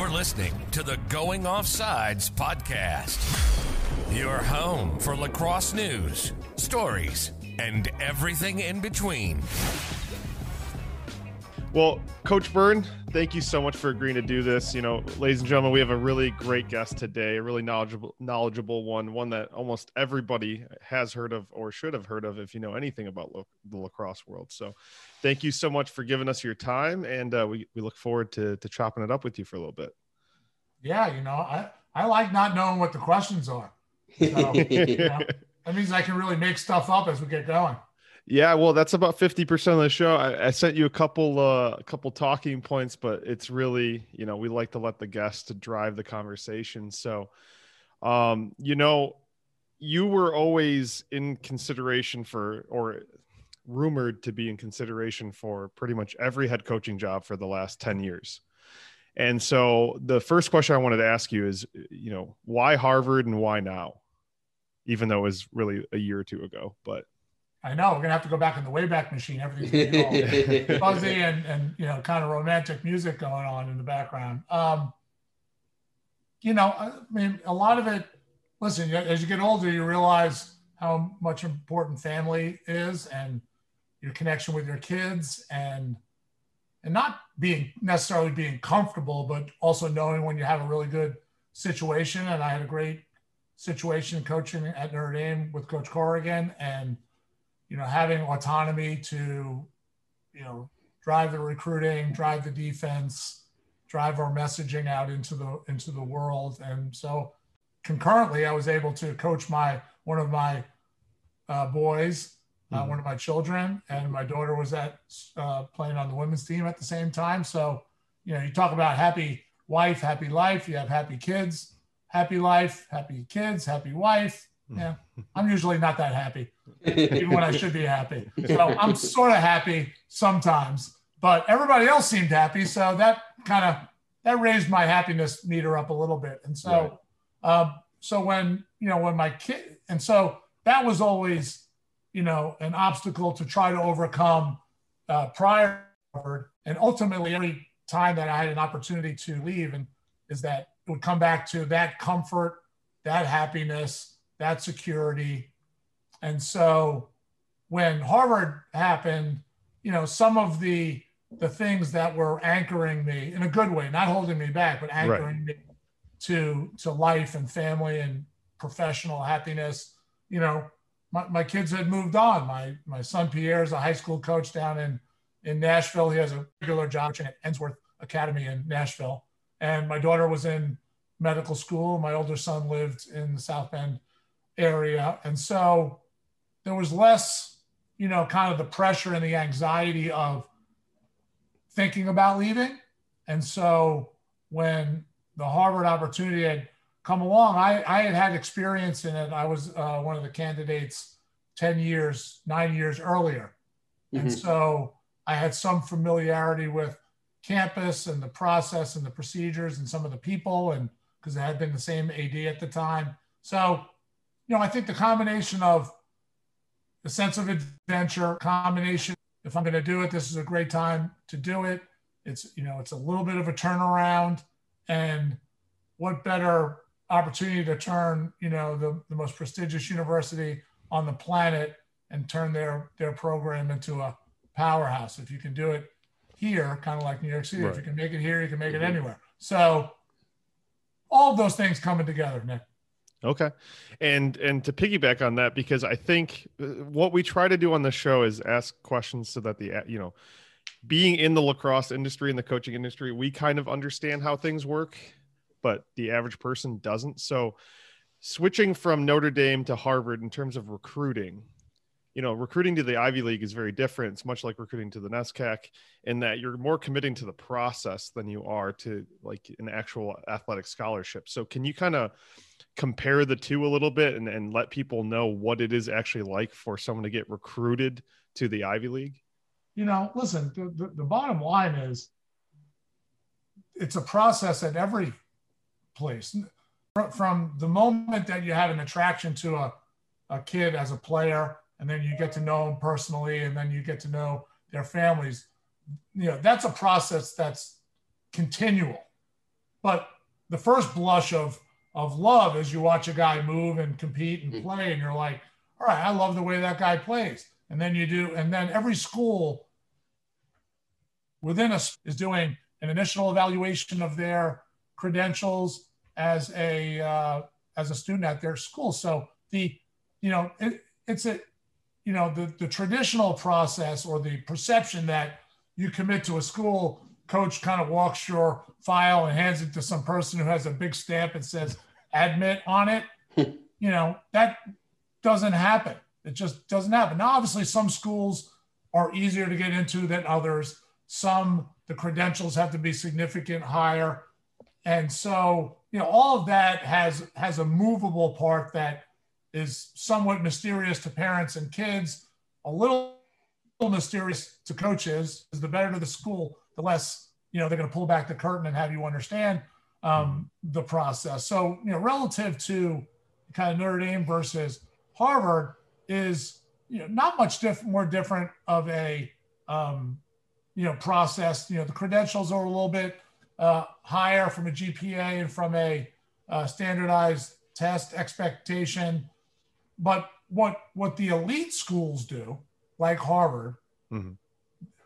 You're listening to the Going Offsides podcast, your home for lacrosse news, stories, and everything in between. Well, Coach Byrne, thank you so much for agreeing to do this. You know, ladies and gentlemen, we have a really great guest today, a really knowledgeable, knowledgeable one, one that almost everybody has heard of or should have heard of if you know anything about lo- the lacrosse world. So, thank you so much for giving us your time, and uh, we we look forward to to chopping it up with you for a little bit. Yeah, you know, I I like not knowing what the questions are. So, you know, that means I can really make stuff up as we get going. Yeah, well, that's about fifty percent of the show. I, I, sent you a couple, uh, a couple talking points, but it's really, you know, we like to let the guests to drive the conversation. So, um, you know, you were always in consideration for, or rumored to be in consideration for, pretty much every head coaching job for the last ten years. And so, the first question I wanted to ask you is, you know, why Harvard and why now? Even though it was really a year or two ago, but I know we're gonna have to go back in the Wayback Machine. Everything's all fuzzy and and you know kind of romantic music going on in the background. Um, you know, I mean, a lot of it. Listen, as you get older, you realize how much important family is and your connection with your kids and and not being necessarily being comfortable, but also knowing when you have a really good situation. And I had a great situation coaching at Notre Dame with Coach Corrigan and you know, having autonomy to, you know, drive the recruiting, drive the defense, drive our messaging out into the into the world. And so concurrently, I was able to coach my one of my uh, boys, uh, one of my children, and my daughter was at uh, playing on the women's team at the same time. So, you know, you talk about happy wife, happy life. You have happy kids, happy life, happy kids, happy wife. Yeah, I'm usually not that happy even when I should be happy. So I'm sort of happy sometimes, but everybody else seemed happy. So that kind of that raised my happiness meter up a little bit. And so, right. um, so when you know when my kid, and so that was always you know an obstacle to try to overcome uh, prior, and ultimately every time that I had an opportunity to leave, and is that it would come back to that comfort, that happiness, that security, and so when Harvard happened, you know, some of the the things that were anchoring me in a good way, not holding me back, but anchoring right. me to to life and family and professional happiness. You know, my, my kids had moved on. My my son Pierre is a high school coach down in in Nashville. He has a regular job at Ensworth Academy in Nashville. And my daughter was in medical school. My older son lived in the South Bend area. And so there was less, you know, kind of the pressure and the anxiety of thinking about leaving. And so when the Harvard opportunity had come along, I, I had had experience in it. I was uh, one of the candidates 10 years, nine years earlier. Mm-hmm. And so I had some familiarity with campus and the process and the procedures and some of the people and because I had been the same AD at the time. So, you know, I think the combination of the sense of adventure combination. If I'm going to do it, this is a great time to do it. It's, you know, it's a little bit of a turnaround. And what better opportunity to turn, you know, the, the most prestigious university on the planet and turn their, their program into a powerhouse. If you can do it here, kind of like New York City, right. if you can make it here, you can make it mm-hmm. anywhere. So all of those things coming together, Nick. Okay. And and to piggyback on that because I think uh, what we try to do on the show is ask questions so that the you know being in the lacrosse industry and the coaching industry, we kind of understand how things work, but the average person doesn't. So switching from Notre Dame to Harvard in terms of recruiting, you know, recruiting to the Ivy League is very different. It's much like recruiting to the NESCAC in that you're more committing to the process than you are to like an actual athletic scholarship. So can you kind of compare the two a little bit and, and let people know what it is actually like for someone to get recruited to the Ivy League? You know, listen, the, the, the bottom line is it's a process at every place. From the moment that you have an attraction to a, a kid as a player, and then you get to know them personally, and then you get to know their families, you know, that's a process that's continual but the first blush of of love is you watch a guy move and compete and mm. play, and you're like, all right, I love the way that guy plays. And then you do, and then every school within us is doing an initial evaluation of their credentials as a uh, as a student at their school. So the you know it, it's a you know the the traditional process or the perception that you commit to a school coach kind of walks your file and hands it to some person who has a big stamp and says admit on it. You know that doesn't happen. It just doesn't happen. Now obviously some schools are easier to get into than others. Some the credentials have to be significant higher. And so you know all of that has has a movable part that is somewhat mysterious to parents and kids. A little mysterious to coaches is the better to the school the less you know they're going to pull back the curtain and have you understand um, the process. So you know relative to kind of notre dame versus harvard is you know not much diff- more different of a um, you know, process. You know, the credentials are a little bit uh, higher from a GPA and from a uh, standardized test expectation. But what what the elite schools do, like Harvard, mm-hmm.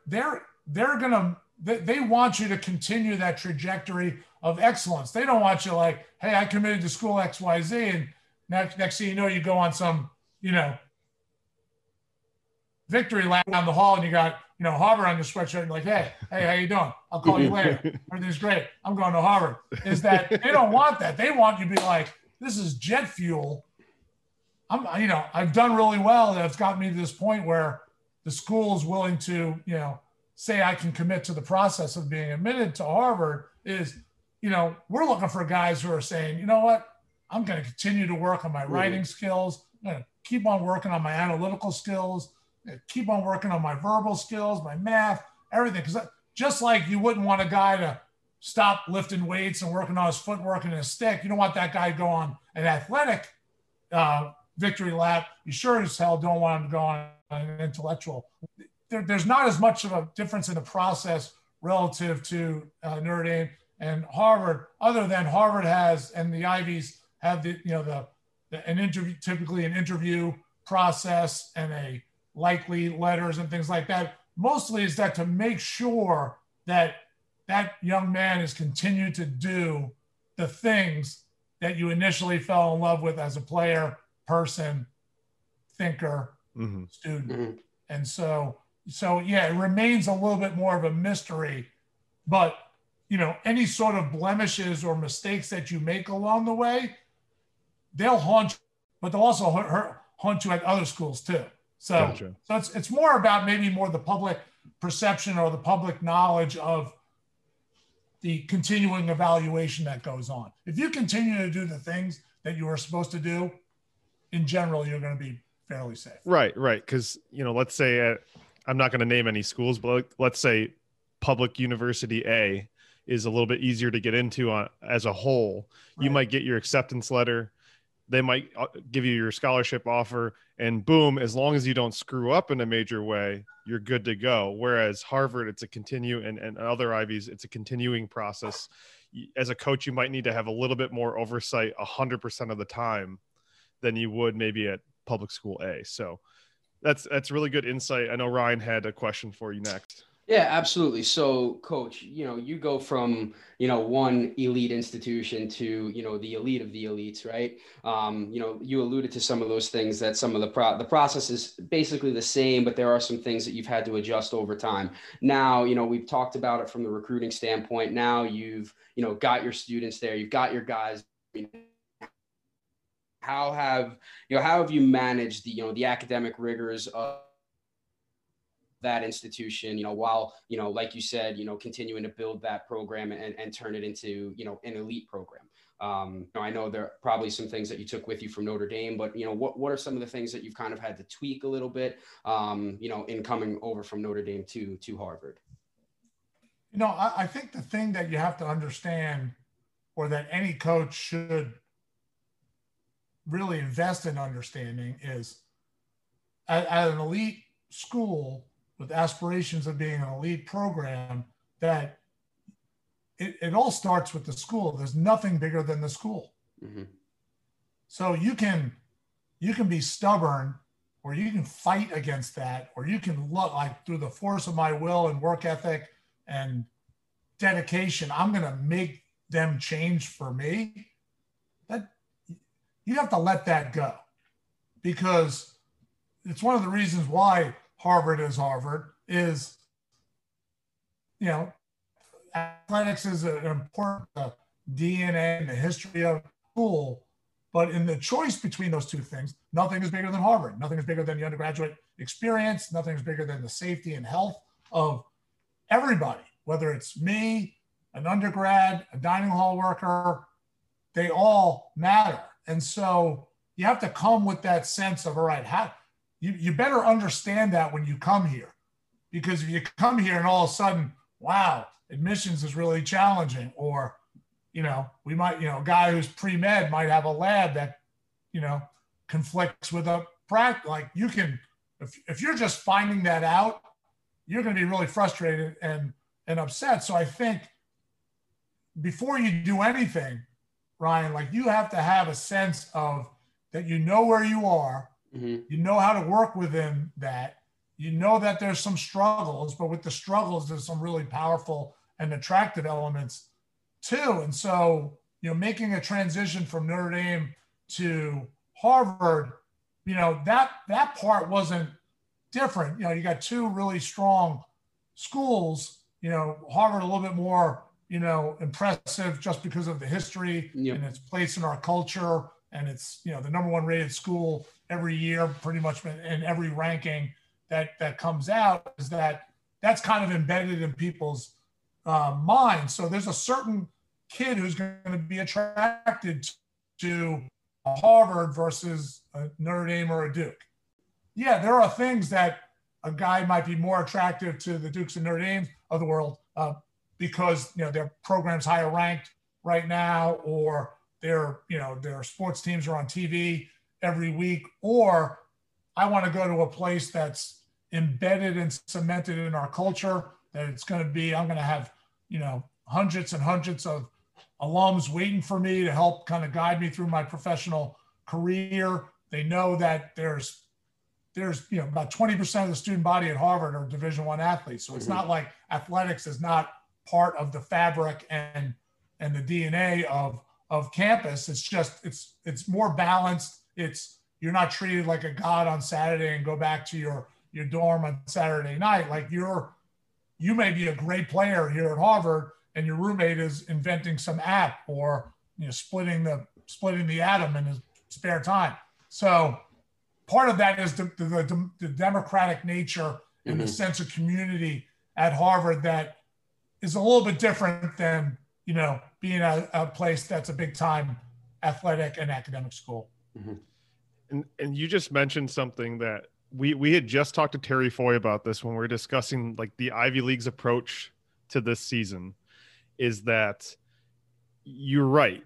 they're they're gonna they, they want you to continue that trajectory of excellence. They don't want you like, hey, I committed to school X Y Z, and next next thing you know, you go on some you know victory lap down the hall, and you got you know, Harvard on your sweatshirt and like, hey, hey, how you doing? I'll call you later. Everything's great. I'm going to Harvard. Is that they don't want that. They want you to be like, this is jet fuel. I'm, you know, I've done really well. That's got me to this point where the school is willing to, you know, say I can commit to the process of being admitted to Harvard. Is, you know, we're looking for guys who are saying, you know what, I'm going to continue to work on my writing skills. I'm going to keep on working on my analytical skills keep on working on my verbal skills, my math, everything. Because just like you wouldn't want a guy to stop lifting weights and working on his footwork and his stick, you don't want that guy to go on an athletic uh, victory lap. You sure as hell don't want him to go on an intellectual. There, there's not as much of a difference in the process relative to uh, Notre Dame and Harvard, other than Harvard has and the Ivies have the you know the, the an interview typically an interview process and a likely letters and things like that. Mostly is that to make sure that that young man has continued to do the things that you initially fell in love with as a player, person, thinker, mm-hmm. student. Mm-hmm. And so, so yeah, it remains a little bit more of a mystery, but you know, any sort of blemishes or mistakes that you make along the way, they'll haunt you, but they'll also haunt you at other schools too. So, gotcha. so it's it's more about maybe more the public perception or the public knowledge of the continuing evaluation that goes on. If you continue to do the things that you are supposed to do, in general, you're going to be fairly safe. Right, right. Because you know, let's say uh, I'm not going to name any schools, but let's say public university A is a little bit easier to get into on, as a whole. Right. You might get your acceptance letter they might uh, give you your scholarship offer and boom as long as you don't screw up in a major way you're good to go. Whereas harvard it's a continue and, and other ivies it's a continuing process. As a coach you might need to have a little bit more oversight 100% of the time than you would maybe at public school a. So that's that's really good insight. I know ryan had a question for you next yeah, absolutely. So, coach, you know, you go from, you know, one elite institution to, you know, the elite of the elites, right? Um, you know, you alluded to some of those things that some of the pro- the process is basically the same, but there are some things that you've had to adjust over time. Now, you know, we've talked about it from the recruiting standpoint. Now you've, you know, got your students there, you've got your guys. How have you know how have you managed the you know the academic rigors of that institution, you know, while, you know, like you said, you know, continuing to build that program and, and turn it into, you know, an elite program. Um, you know, I know there are probably some things that you took with you from Notre Dame, but you know, what, what are some of the things that you've kind of had to tweak a little bit, um, you know, in coming over from Notre Dame to, to Harvard? You know, I, I think the thing that you have to understand or that any coach should really invest in understanding is at, at an elite school, with aspirations of being an elite program that it, it all starts with the school. There's nothing bigger than the school. Mm-hmm. So you can you can be stubborn or you can fight against that, or you can look like through the force of my will and work ethic and dedication, I'm gonna make them change for me. That you have to let that go because it's one of the reasons why Harvard is Harvard is you know athletics is an important uh, DNA in the history of school. But in the choice between those two things, nothing is bigger than Harvard. Nothing is bigger than the undergraduate experience. Nothing is bigger than the safety and health of everybody, whether it's me, an undergrad, a dining hall worker, they all matter. And so you have to come with that sense of, all right, how, you, you better understand that when you come here. Because if you come here and all of a sudden, wow, admissions is really challenging or you know we might you know a guy who's pre-med might have a lab that you know conflicts with a practice like you can if, if you're just finding that out you're going to be really frustrated and and upset so i think before you do anything ryan like you have to have a sense of that you know where you are mm-hmm. you know how to work within that you know that there's some struggles, but with the struggles, there's some really powerful and attractive elements too. And so, you know, making a transition from Notre Dame to Harvard, you know, that that part wasn't different. You know, you got two really strong schools, you know, Harvard a little bit more, you know, impressive just because of the history yep. and its place in our culture. And it's, you know, the number one rated school every year, pretty much in every ranking that that comes out is that that's kind of embedded in people's uh, minds. So there's a certain kid who's going to be attracted to Harvard versus a Notre Dame or a Duke. Yeah, there are things that a guy might be more attractive to the Dukes and Notre Dames of the world uh, because you know their programs higher ranked right now, or their you know their sports teams are on TV every week, or I want to go to a place that's embedded and cemented in our culture. That it's going to be, I'm going to have, you know, hundreds and hundreds of alums waiting for me to help kind of guide me through my professional career. They know that there's there's you know about 20% of the student body at Harvard are division one athletes. So it's mm-hmm. not like athletics is not part of the fabric and and the DNA of of campus. It's just it's it's more balanced. It's you're not treated like a god on Saturday and go back to your your dorm on Saturday night. Like you're, you may be a great player here at Harvard, and your roommate is inventing some app or you know splitting the splitting the atom in his spare time. So part of that is the, the, the democratic nature and mm-hmm. the sense of community at Harvard that is a little bit different than you know being a, a place that's a big time athletic and academic school. Mm-hmm. And and you just mentioned something that we we had just talked to Terry Foy about this when we were discussing like the Ivy League's approach to this season is that you're right.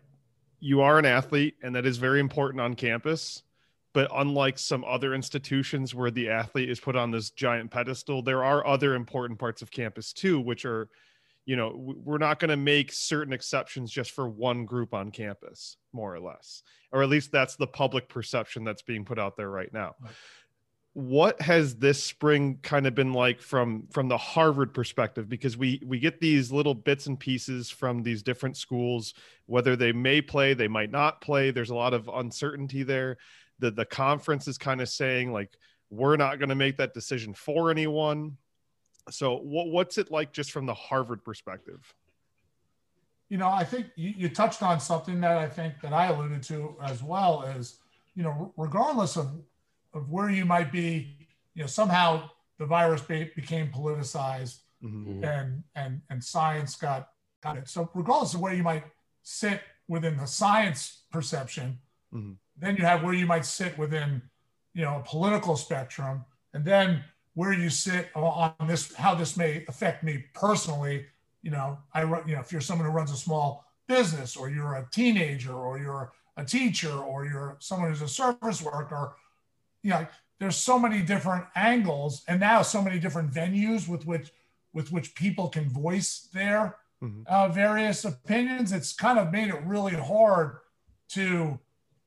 You are an athlete and that is very important on campus, but unlike some other institutions where the athlete is put on this giant pedestal, there are other important parts of campus too which are you know we're not going to make certain exceptions just for one group on campus more or less or at least that's the public perception that's being put out there right now. Right. What has this spring kind of been like from from the Harvard perspective? Because we we get these little bits and pieces from these different schools whether they may play they might not play there's a lot of uncertainty there. The the conference is kind of saying like we're not going to make that decision for anyone so what, what's it like just from the Harvard perspective you know I think you, you touched on something that I think that I alluded to as well is you know regardless of of where you might be. You know, somehow the virus be, became politicized, mm-hmm. and and and science got got it. So regardless of where you might sit within the science perception, mm-hmm. then you have where you might sit within you know a political spectrum, and then where you sit on this, how this may affect me personally. You know, I you know if you're someone who runs a small business, or you're a teenager, or you're a teacher, or you're someone who's a service worker, you know, there's so many different angles and now so many different venues with which with which people can voice their mm-hmm. uh, various opinions. It's kind of made it really hard to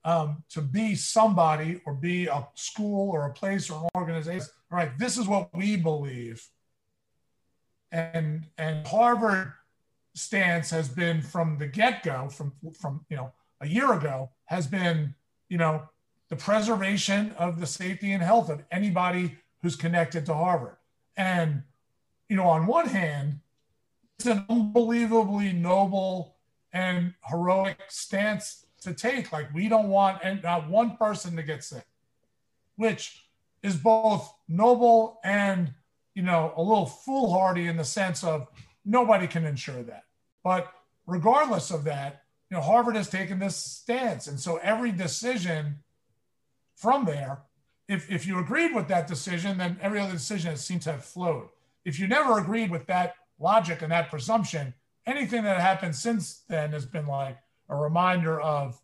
um, to be somebody or be a school or a place or an organization. All right, this is what we believe. And and Harvard stance has been from the get-go, from from you know a year ago, has been you know the preservation of the safety and health of anybody who's connected to Harvard. And you know, on one hand, it's an unbelievably noble and heroic stance to take. Like we don't want and not one person to get sick, which is both noble and you know a little foolhardy in the sense of nobody can ensure that. But regardless of that, you know Harvard has taken this stance, and so every decision from there, if if you agreed with that decision, then every other decision seems to have flowed. If you never agreed with that logic and that presumption, anything that happened since then has been like a reminder of,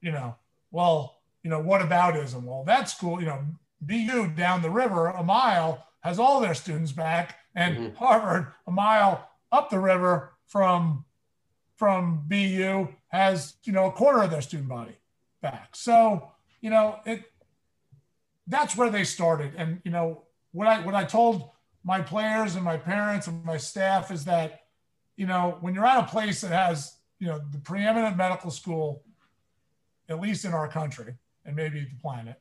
you know, well, you know, what aboutism? Well, that school, you know, BU down the river a mile has all their students back, and mm-hmm. Harvard a mile up the river from from BU has you know a quarter of their student body back. So you know it that's where they started, and you know what I what I told my players and my parents and my staff is that, you know, when you're at a place that has, you know, the preeminent medical school, at least in our country and maybe the planet,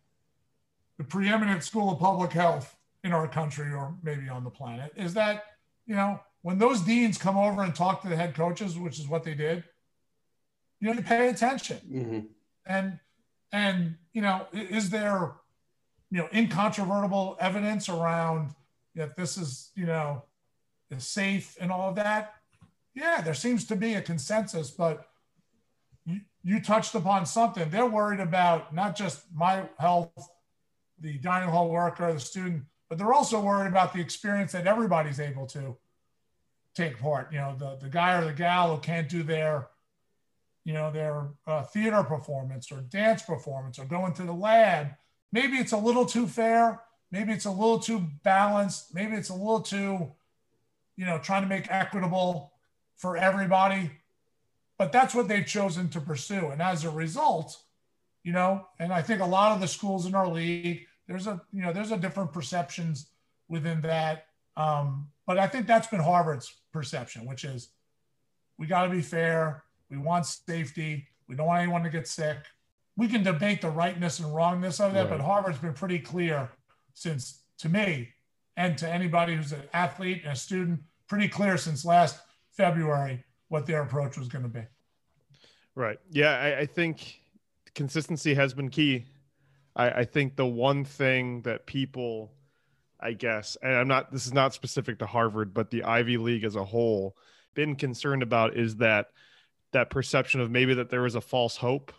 the preeminent school of public health in our country or maybe on the planet, is that, you know, when those deans come over and talk to the head coaches, which is what they did, you know, to pay attention. Mm-hmm. And, and, you know, is there, you know, incontrovertible evidence around, that this is, you know, is safe and all of that. Yeah, there seems to be a consensus, but you, you touched upon something. They're worried about not just my health, the dining hall worker, the student, but they're also worried about the experience that everybody's able to take part. You know, the, the guy or the gal who can't do their, you know, their uh, theater performance or dance performance or going to the lab. Maybe it's a little too fair maybe it's a little too balanced maybe it's a little too you know trying to make equitable for everybody but that's what they've chosen to pursue. And as a result you know and i think a lot of the schools in our league there's a you know there's a different perceptions within that. Um, but i think that's been harvard's perception which is we got to be fair. We want safety. We don't want anyone to get sick. We can debate the rightness and wrongness of that right. but harvard's been pretty clear since to me and to anybody who's an athlete and a student, pretty clear since last February what their approach was going to be. Right. Yeah, I, I think consistency has been key. I, I think the one thing that people, I guess, and I'm not, this is not specific to Harvard, but the Ivy League as a whole, been concerned about is that that perception of maybe that there was a false hope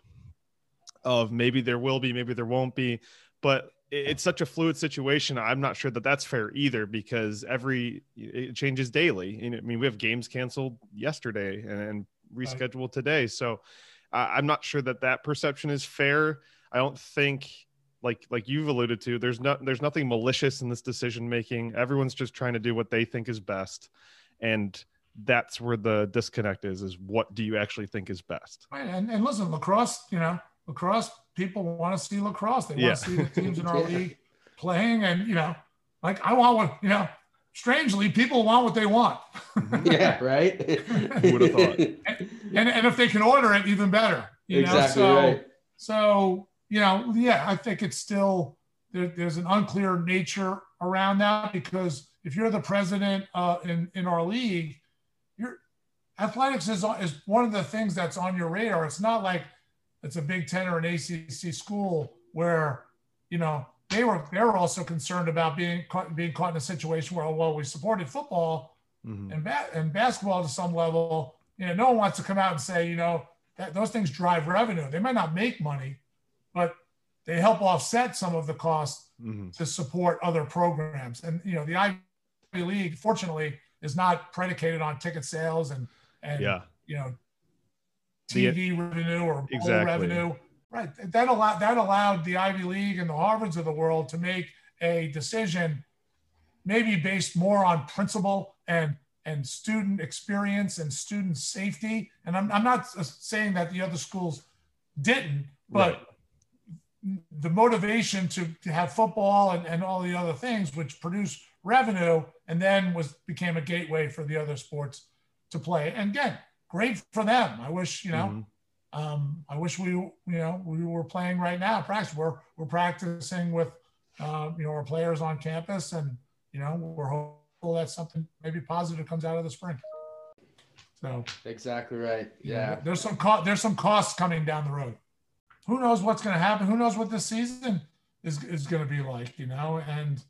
of maybe there will be, maybe there won't be. But it's such a fluid situation. I'm not sure that that's fair either because every it changes daily. I mean, we have games canceled yesterday and, and rescheduled right. today, so uh, I'm not sure that that perception is fair. I don't think like like you've alluded to there's not there's nothing malicious in this decision making everyone's just trying to do what they think is best and that's where the disconnect is is what do you actually think is best and, and listen lacrosse you know lacrosse people want to see lacrosse. They want yeah. to see the teams in our yeah. league playing, and you know, like I want what you know. Strangely, people want what they want. yeah, right. Who would have thought? And, and, and if they can order it, even better. You exactly know? so, right. So you know, yeah, I think it's still there, there's an unclear nature around that because if you're the president uh, in in our league, your athletics is is one of the things that's on your radar. It's not like it's a Big Ten or an ACC school where, you know, they were they were also concerned about being caught, being caught in a situation where, well, we supported football mm-hmm. and ba- and basketball to some level. You know, no one wants to come out and say, you know, that those things drive revenue. They might not make money, but they help offset some of the costs mm-hmm. to support other programs. And you know, the Ivy League, fortunately, is not predicated on ticket sales and and yeah. you know TV the, revenue or exactly. revenue. Right. That allowed that allowed the Ivy League and the Harvards of the world to make a decision, maybe based more on principle and and student experience and student safety. And I'm, I'm not saying that the other schools didn't, but right. the motivation to, to have football and, and all the other things, which produce revenue and then was became a gateway for the other sports to play. And again, great for them. I wish, you know, mm-hmm. um, I wish we, you know, we were playing right now. Practice. We're we're practicing with, uh, you know, our players on campus, and you know, we're hopeful that something maybe positive comes out of the spring. So exactly right. Yeah. There's some co- there's some costs coming down the road. Who knows what's going to happen? Who knows what this season is is going to be like? You know, and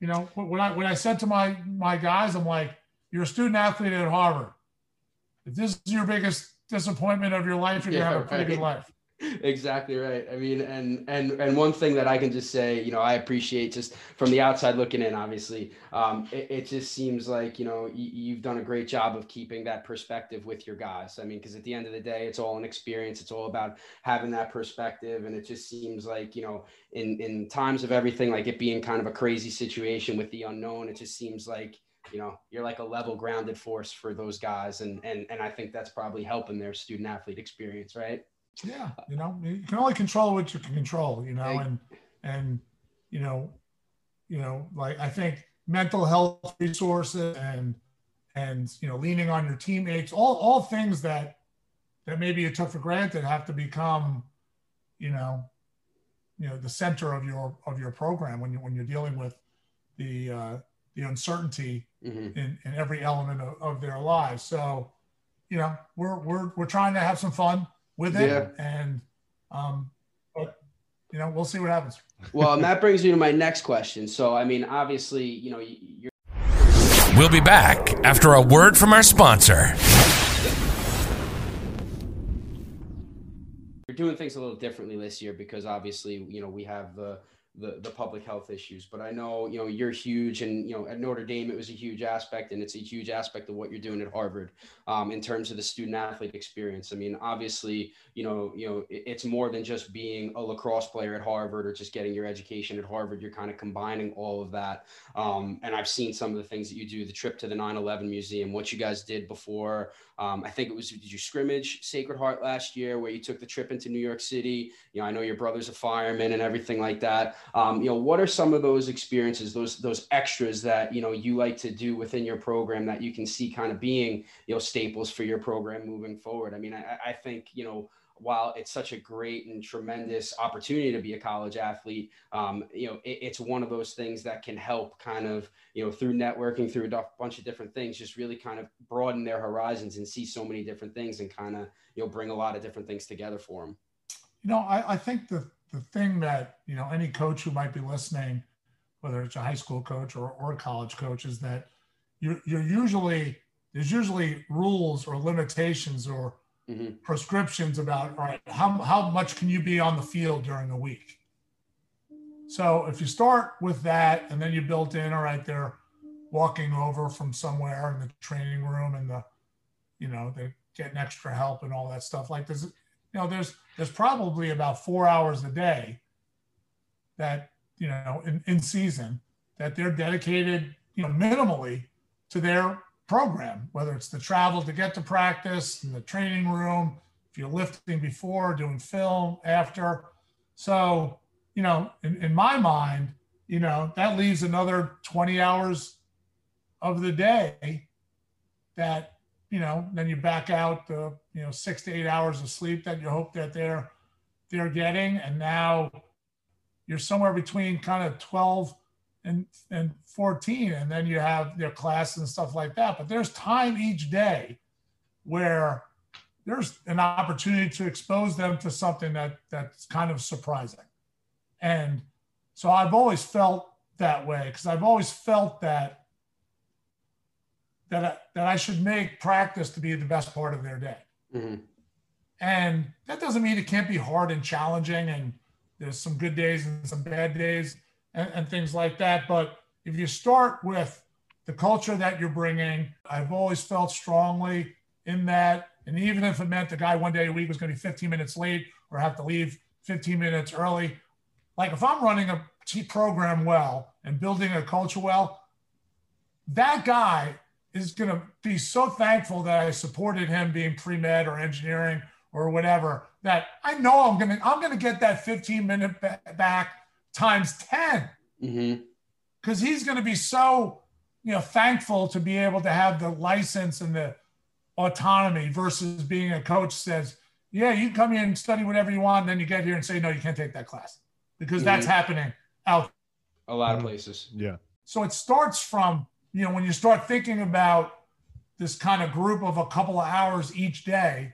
you know when I when I said to my my guys, I'm like, you're a student athlete at Harvard. If this is your biggest disappointment of your life, and you're yeah, gonna have a pretty right. good life. Exactly right. I mean and and and one thing that i can just say you know i appreciate just from the outside looking in obviously um, it, it, just seems like you know you, have done a great job of keeping that perspective with your guys. I mean because at the end of the day it's all an experience. It's all about having that perspective. And it just seems like you know in in times of everything like it being kind of a crazy situation with the unknown it just seems like you know you're like a level grounded force for those guys. And and and i think that's probably helping their student athlete experience right? Yeah, you know, you can only control what you can control, you know, and and you know, you know, like I think mental health resources and and you know, leaning on your teammates, all all things that that maybe you took for granted have to become, you know, you know, the center of your of your program when you when you're dealing with the uh, the uncertainty mm-hmm. in, in every element of, of their lives. So, you know, we're we're we're trying to have some fun with it. Yeah. And, um, but, you know, we'll see what happens. well, and that brings me to my next question. So, I mean, obviously, you know, you're. We'll be back after a word from our sponsor. You're doing things a little differently this year because obviously, you know, we have the the the public health issues. But I know you know you're huge, and you know at Notre Dame it was a huge aspect, and it's a huge aspect of what you're doing at Harvard um, in terms of the student athlete experience. I mean, obviously, you know, you know, it, it's more than just being a lacrosse player at Harvard or just getting your education at Harvard. You're kind of combining all of that. Um, and I've seen some of the things that you do, the trip to the 9/11 museum, what you guys did before. Um, I think it was did you scrimmage Sacred Heart last year, where you took the trip into New York City. You know, I know your brother's a fireman and everything like that. Um, you know, what are some of those experiences, those those extras that you know you like to do within your program that you can see kind of being you know staples for your program moving forward? I mean, I, I think you know while it's such a great and tremendous opportunity to be a college athlete, um, you know, it, it's one of those things that can help kind of, you know, through networking, through a bunch of different things, just really kind of broaden their horizons and see so many different things and kind of, you know, bring a lot of different things together for them. You know, I, I think the the thing that you know any coach who might be listening, whether it's a high school coach or, or a college coach, is that you're, you're usually there's usually rules or limitations or mm-hmm. prescriptions about all right how, how much can you be on the field during a week so if you start with that and then you built in all right they're walking over from somewhere in the training room and the you know they're getting extra help and all that stuff like this you know, there's there's probably about four hours a day that you know in, in season that they're dedicated, you know, minimally to their program, whether it's the travel to get to practice, in the training room, if you're lifting before, doing film after. So, you know, in, in my mind, you know, that leaves another 20 hours of the day that you know, then you back out the, you know, six to eight hours of sleep that you hope that they're they're getting. And now you're somewhere between kind of 12 and, and 14. And then you have their class and stuff like that. But there's time each day where there's an opportunity to expose them to something that that's kind of surprising. And so I've always felt that way because I've always felt that that I, that I should make practice to be the best part of their day. Mm-hmm. And that doesn't mean it can't be hard and challenging, and there's some good days and some bad days and, and things like that. But if you start with the culture that you're bringing, I've always felt strongly in that. And even if it meant the guy one day a week was going to be 15 minutes late or have to leave 15 minutes early, like if I'm running a program well and building a culture well, that guy is going to be so thankful that I supported him being pre-med or engineering or whatever that I know I'm going to I'm going to get that 15 minute back times 10 Mm-hmm. because he's going to be so you know thankful to be able to have the license and the autonomy versus being a coach says yeah you come here and study whatever you want and then you get here and say no you can't take that class because that's Mhm. happening out A lot of Mhm. places. Yeah. so it starts from you know when you start thinking about this kind of group of a couple of hours each day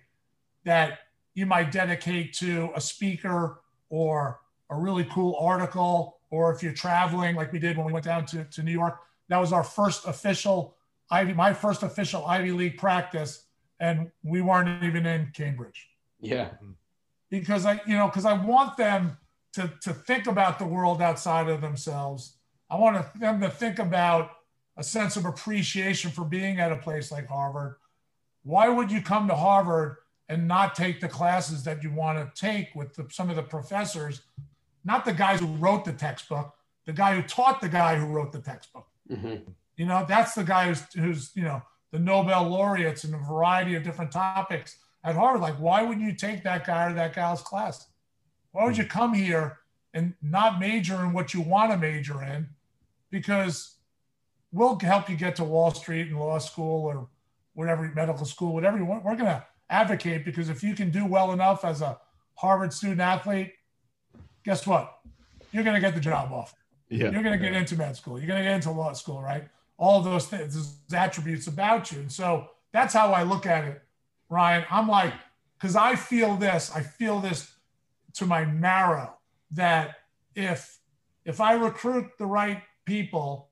that you might dedicate to a speaker or a really cool article or if you're traveling like we did when we went down to, to new york that was our first official ivy my first official ivy league practice and we weren't even in cambridge Yeah. because I, you know, because I want them to to think about the world outside of themselves. I want them to think about a sense of appreciation for being at a place like Harvard. Why would you come to Harvard and not take the classes that you want to take with the, some of the professors, not the guys who wrote the textbook, the guy who taught the guy who wrote the textbook? hmm You know, that's the guy who's, who's you know, the Nobel laureates in a variety of different topics at Harvard. Like, why would you take that guy or that gal's class? Why would you come here and not major in what you want to major in? Because we'll help you get to Wall Street and law school or whatever, medical school, whatever you want. We're going to advocate because if you can do well enough as a Harvard student athlete, guess what? You're going to get the job offer. Yeah. You're going to get into med school. You're going to get into law school, right? All of those things, those attributes about you. And so that's how I look at it, Ryan. I'm like, because I feel this, I feel this to my marrow that if if I recruit the right people,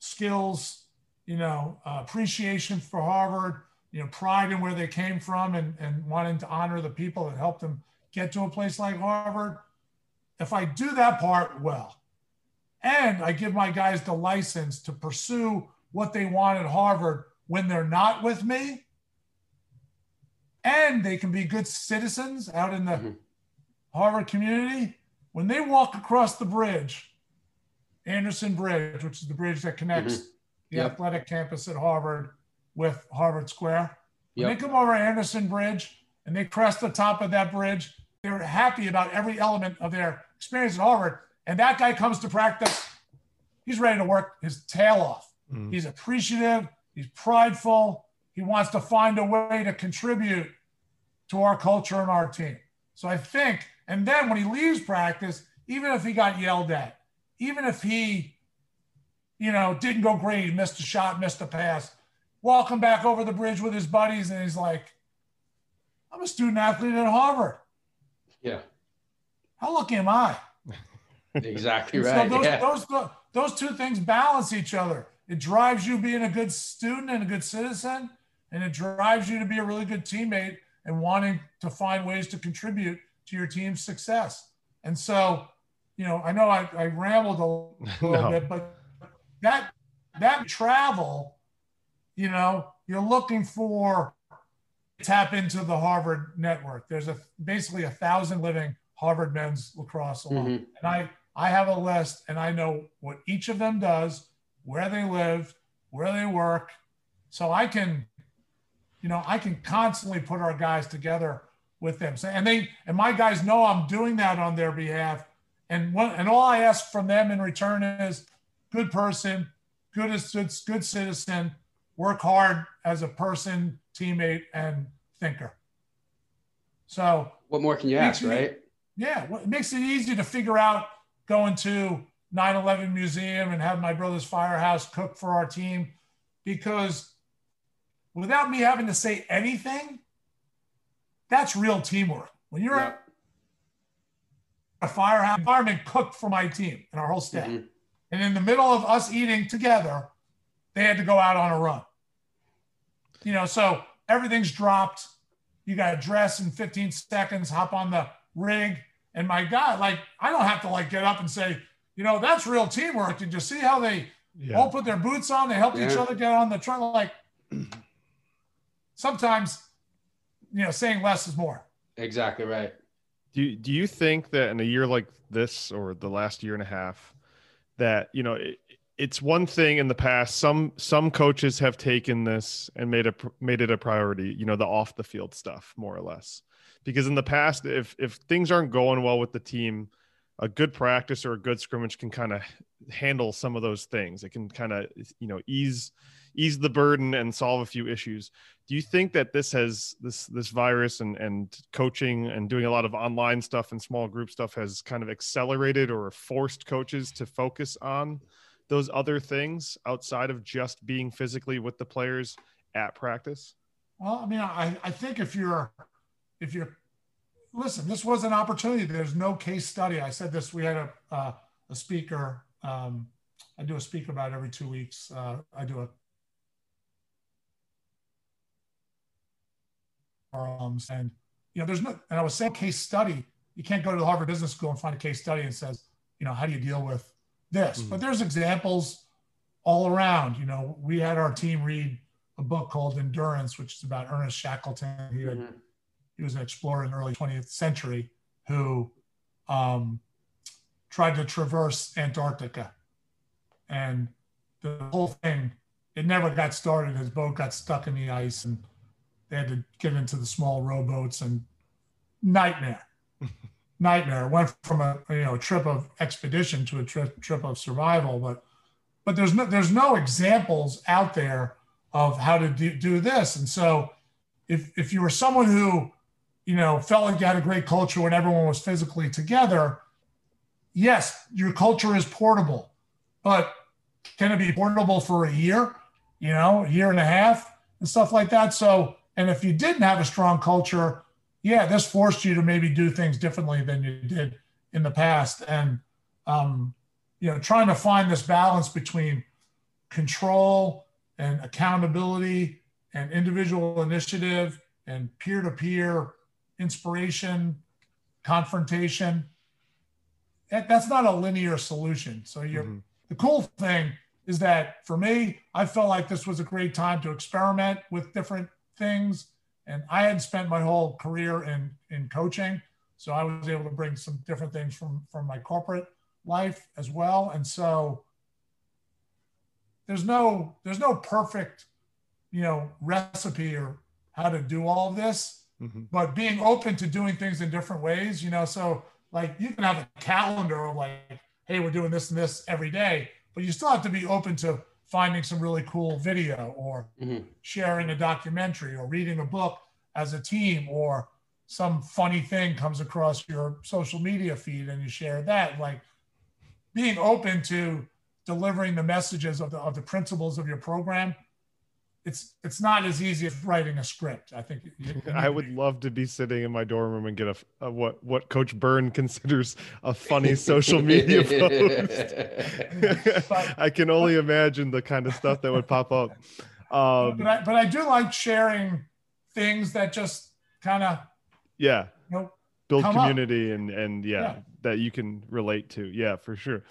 skills, you know, uh, appreciation for Harvard, you know, pride in where they came from, and and wanting to honor the people that helped them get to a place like Harvard. If I do that part well, and I give my guys the license to pursue what they want at Harvard when they're not with me. And they can be good citizens out in the Mhm. Harvard community. When they walk across the bridge, Anderson Bridge, which is the bridge that connects the Yep. athletic campus at Harvard with Harvard Square, when Yep. they come over Anderson Bridge and they crest the top of that bridge, they're happy about every element of their experience at Harvard. And that guy comes to practice, he's ready to work his tail off. Mhm. He's appreciative, he's prideful, he wants to find a way to contribute to our culture and our team. So I think, and then when he leaves practice, even if he got yelled at, even if he, you know, didn't go great, missed a shot, missed a pass, walking back over the bridge with his buddies, and he's like, I'm a student athlete at Harvard. Yeah. How lucky am I? Exactly right. So those, yeah. those, those two things balance each other. It drives you being a good student and a good citizen, and it drives you to be a really good teammate and wanting to find ways to contribute to your team's success. And so, you know, I know I, I rambled a little No. bit, but that that travel, you know, you're looking for tap into the Harvard network. There's a basically a thousand living Harvard men's lacrosse alum, Mhm. and I I have a list, and I know what each of them does, where they live, where they work, so I can, you know, I can constantly put our guys together with them. So, and they and my guys know I'm doing that on their behalf, and what and all I ask from them in return is good person, good as good, good citizen, work hard as a person, teammate, and thinker. So What more can you ask, me- right? yeah, well, it makes it easy to figure out going to 9/11 Museum and have my brother's firehouse cook for our team because without me having to say anything, that's real teamwork. When you're Yeah. At a firehouse, fireman cooked for my team and our whole staff. Mhm. And in the middle of us eating together, they had to go out on a run. You know, so everything's dropped. You got to dress in 15 seconds, hop on the rig. And my God, like, I don't have to like get up and say, you know, that's real teamwork. Did you see how they Yeah. all put their boots on? They helped each other get on the truck. Like, sometimes, you know, saying less is more. Exactly right. Do do you think that in a year like this or the last year and a half that you know it, it's one thing in the past. Some some coaches have taken this and made a made it a priority. You know, the off the field stuff, more or less. Because in the past, if if things aren't going well with the team, a good practice or a good scrimmage can kind of handle some of those things. It can kind of you know ease ease the burden and solve a few issues. Do you think that this has this this virus and and coaching and doing a lot of online stuff and small group stuff has kind of accelerated or forced coaches to focus on those other things outside of just being physically with the players at practice? Well, I mean, I, I think if you're if you're listen, this was an opportunity. There's no case study. I said this. We had a uh, a speaker. Um, I do a speaker about every two weeks. Uh, I do a forums, and you know, there's no. And I was saying case study. You can't go to the Harvard Business School and find a case study and says, you know, how do you deal with this? Mm-hmm. But there's examples all around. You know, we had our team read a book called Endurance, which is about Ernest Shackleton. He had mm-hmm he was an explorer in the early 20th century who um, tried to traverse Antarctica. And the whole thing, it never got started. His boat got stuck in the ice and they had to get into the small rowboats and nightmare. nightmare. Went from a you know trip of expedition to a trip trip of survival, but but there's no there's no examples out there of how to do, do this. And so if if you were someone who you know, felt like you had a great culture when everyone was physically together. Yes, your culture is portable, but can it be portable for a year, you know, a year and a half and stuff like that? So, and if you didn't have a strong culture, yeah, this forced you to maybe do things differently than you did in the past. And, um, you know, trying to find this balance between control and accountability and individual initiative and peer to peer inspiration, confrontation. That, that's not a linear solution. So you're mm-hmm. the cool thing is that for me, I felt like this was a great time to experiment with different things. And I had spent my whole career in in coaching. So I was able to bring some different things from from my corporate life as well. And so there's no there's no perfect, you know, recipe or how to do all of this mm-hmm. but being open to doing things in different ways, you know. So like you can have a calendar of like, hey, we're doing this and this every day, but you still have to be open to finding some really cool video or mm-hmm. sharing a documentary or reading a book as a team or some funny thing comes across your social media feed and you share that like being open to delivering the messages of the, of the principles of your program it's it's not as easy as writing a script. I think I would love to be sitting in my dorm room and get a, a what what Coach Byrne considers a funny social media post. but, I can only imagine the kind of stuff that would pop up. Um, but I but I do like sharing things that just kind of yeah you know, build community and and yeah, yeah, that you can relate to yeah for sure.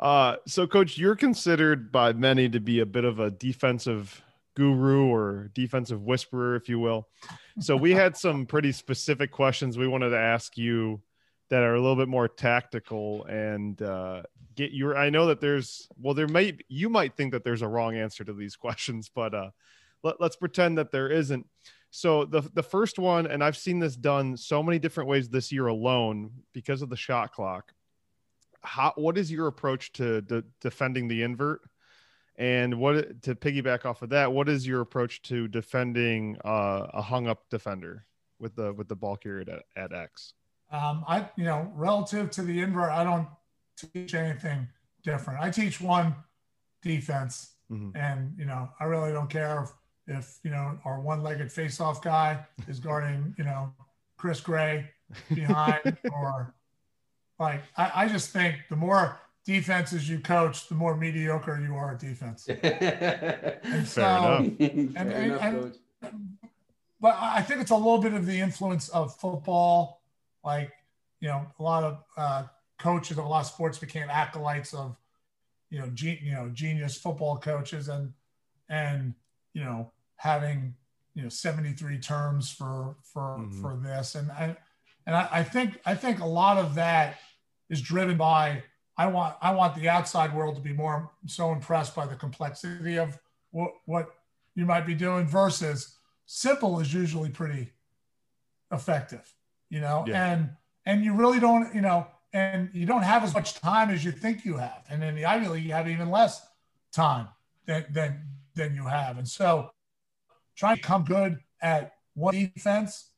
Uh, so coach, you're considered by many to be a bit of a defensive guru or defensive whisperer, if you will. So we had some pretty specific questions we wanted to ask you that are a little bit more tactical and uh, get your. I know that there's well, there might you might think that there's a wrong answer to these questions, but uh, let, let's pretend that there isn't. So the the first one, and I've seen this done so many different ways this year alone because of the shot clock. How what is your approach to de- defending the invert? And what to piggyback off of that, what is your approach to defending uh, a hung up defender with the with the ball carrier at, at X? Um, I you know relative to the invert, I don't teach anything different. I teach one defense, mm-hmm. and you know I really don't care if, if you know our one-legged face-off guy is guarding you know Chris Gray behind or like I, I just think the more defenses you coach, the more mediocre you are at defense. and so, and, and, and, but I think it's a little bit of the influence of football. Like, you know, a lot of uh, coaches of a lot of sports became acolytes of, you know, ge- you know, genius football coaches and, and, you know, having, you know, 73 terms for, for, mm-hmm. for this. And I, and I, I think, I think a lot of that is driven by, I want I want the outside world to be more so impressed by the complexity of what what you might be doing versus simple is usually pretty effective, you know, Yeah. and and you really don't, you know, and you don't have as much time as you think you have. And in the Ivy League, you have even less time than than than you have. And so trying to come good at one defense,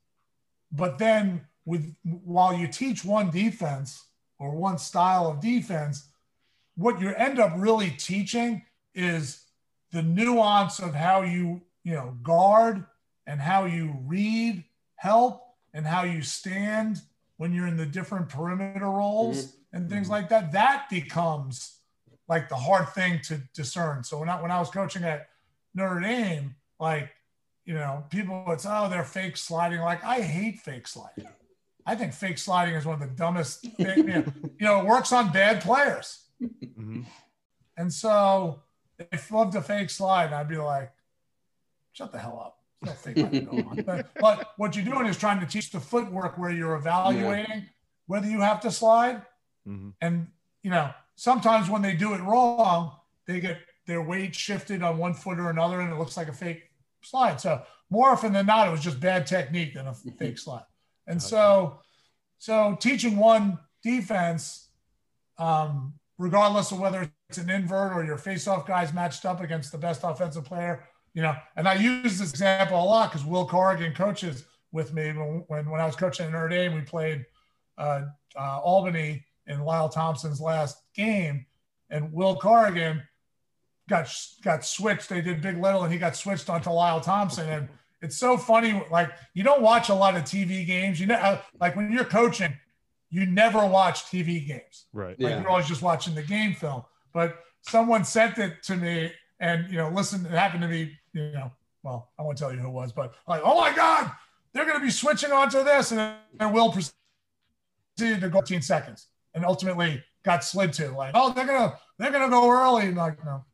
but then with while you teach one defense or one style of defense, what you end up really teaching is the nuance of how you, you know, guard and how you read help and how you stand when you're in the different perimeter roles mm-hmm. and things mm-hmm. like that. That becomes like the hard thing to discern. So when I when I was coaching at Notre Dame, like, you know, people would say, oh, they're fake sliding. Like, I hate fake sliding. I think fake sliding is one of the dumbest things. You know, you know, it works on bad players. Mhm. And so if I loved a fake slide, I'd be like, shut the hell up. There's no fake slide. But, but what you're doing is trying to teach the footwork where you're evaluating whether you have to slide. Mhm. And, you know, sometimes when they do it wrong, they get their weight shifted on one foot or another and it looks like a fake slide. So more often than not, it was just bad technique than a fake slide. And so, so teaching one defense, um, regardless of whether it's an invert or your face-off guys matched up against the best offensive player, you know. And I use this example a lot because Will Corrigan coaches with me when, when when I was coaching at Notre Dame. We played uh, uh, Albany in Lyle Thompson's last game, and Will Corrigan got got switched. They did big little, and he got switched onto Lyle Thompson. And it's so funny. Like you don't watch a lot of TV games. You know, uh, like when you're coaching, you never watch TV games. Right. Like Yeah. you're always just watching the game film. But someone sent it to me, and you know, listen, it happened to be, you know, well, I won't tell you who it was, but like, oh my God, they're going to be switching onto this, and then Will proceeded to go 15 seconds, and ultimately got slid to like, oh, they're gonna they're gonna go early, and like, no,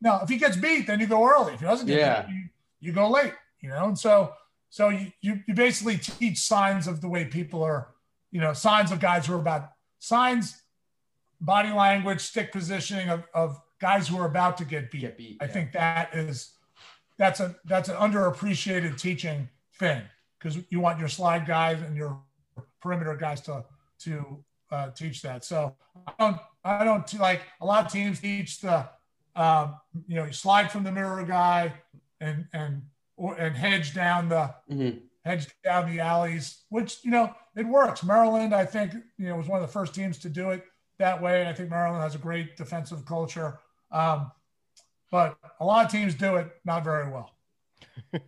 no, if he gets beat, then you go early. If he doesn't get Yeah. beat, you, go late, you know, and so so you, you you basically teach signs of the way people are, you know, signs of guys who are about signs, body language, stick positioning of, of guys who are about to get beat. Get beat, I yeah. think that is that's a that's an underappreciated teaching thing because you want your slide guys and your perimeter guys to to uh, teach that. So I don't I don't like a lot of teams teach the um, you know you slide from the mirror guy and and or and hedge down the Mhm. hedge down the alleys, which you know it works. Maryland, I think, you know, was one of the first teams to do it that way. And I think Maryland has a great defensive culture, um, but a lot of teams do it not very well.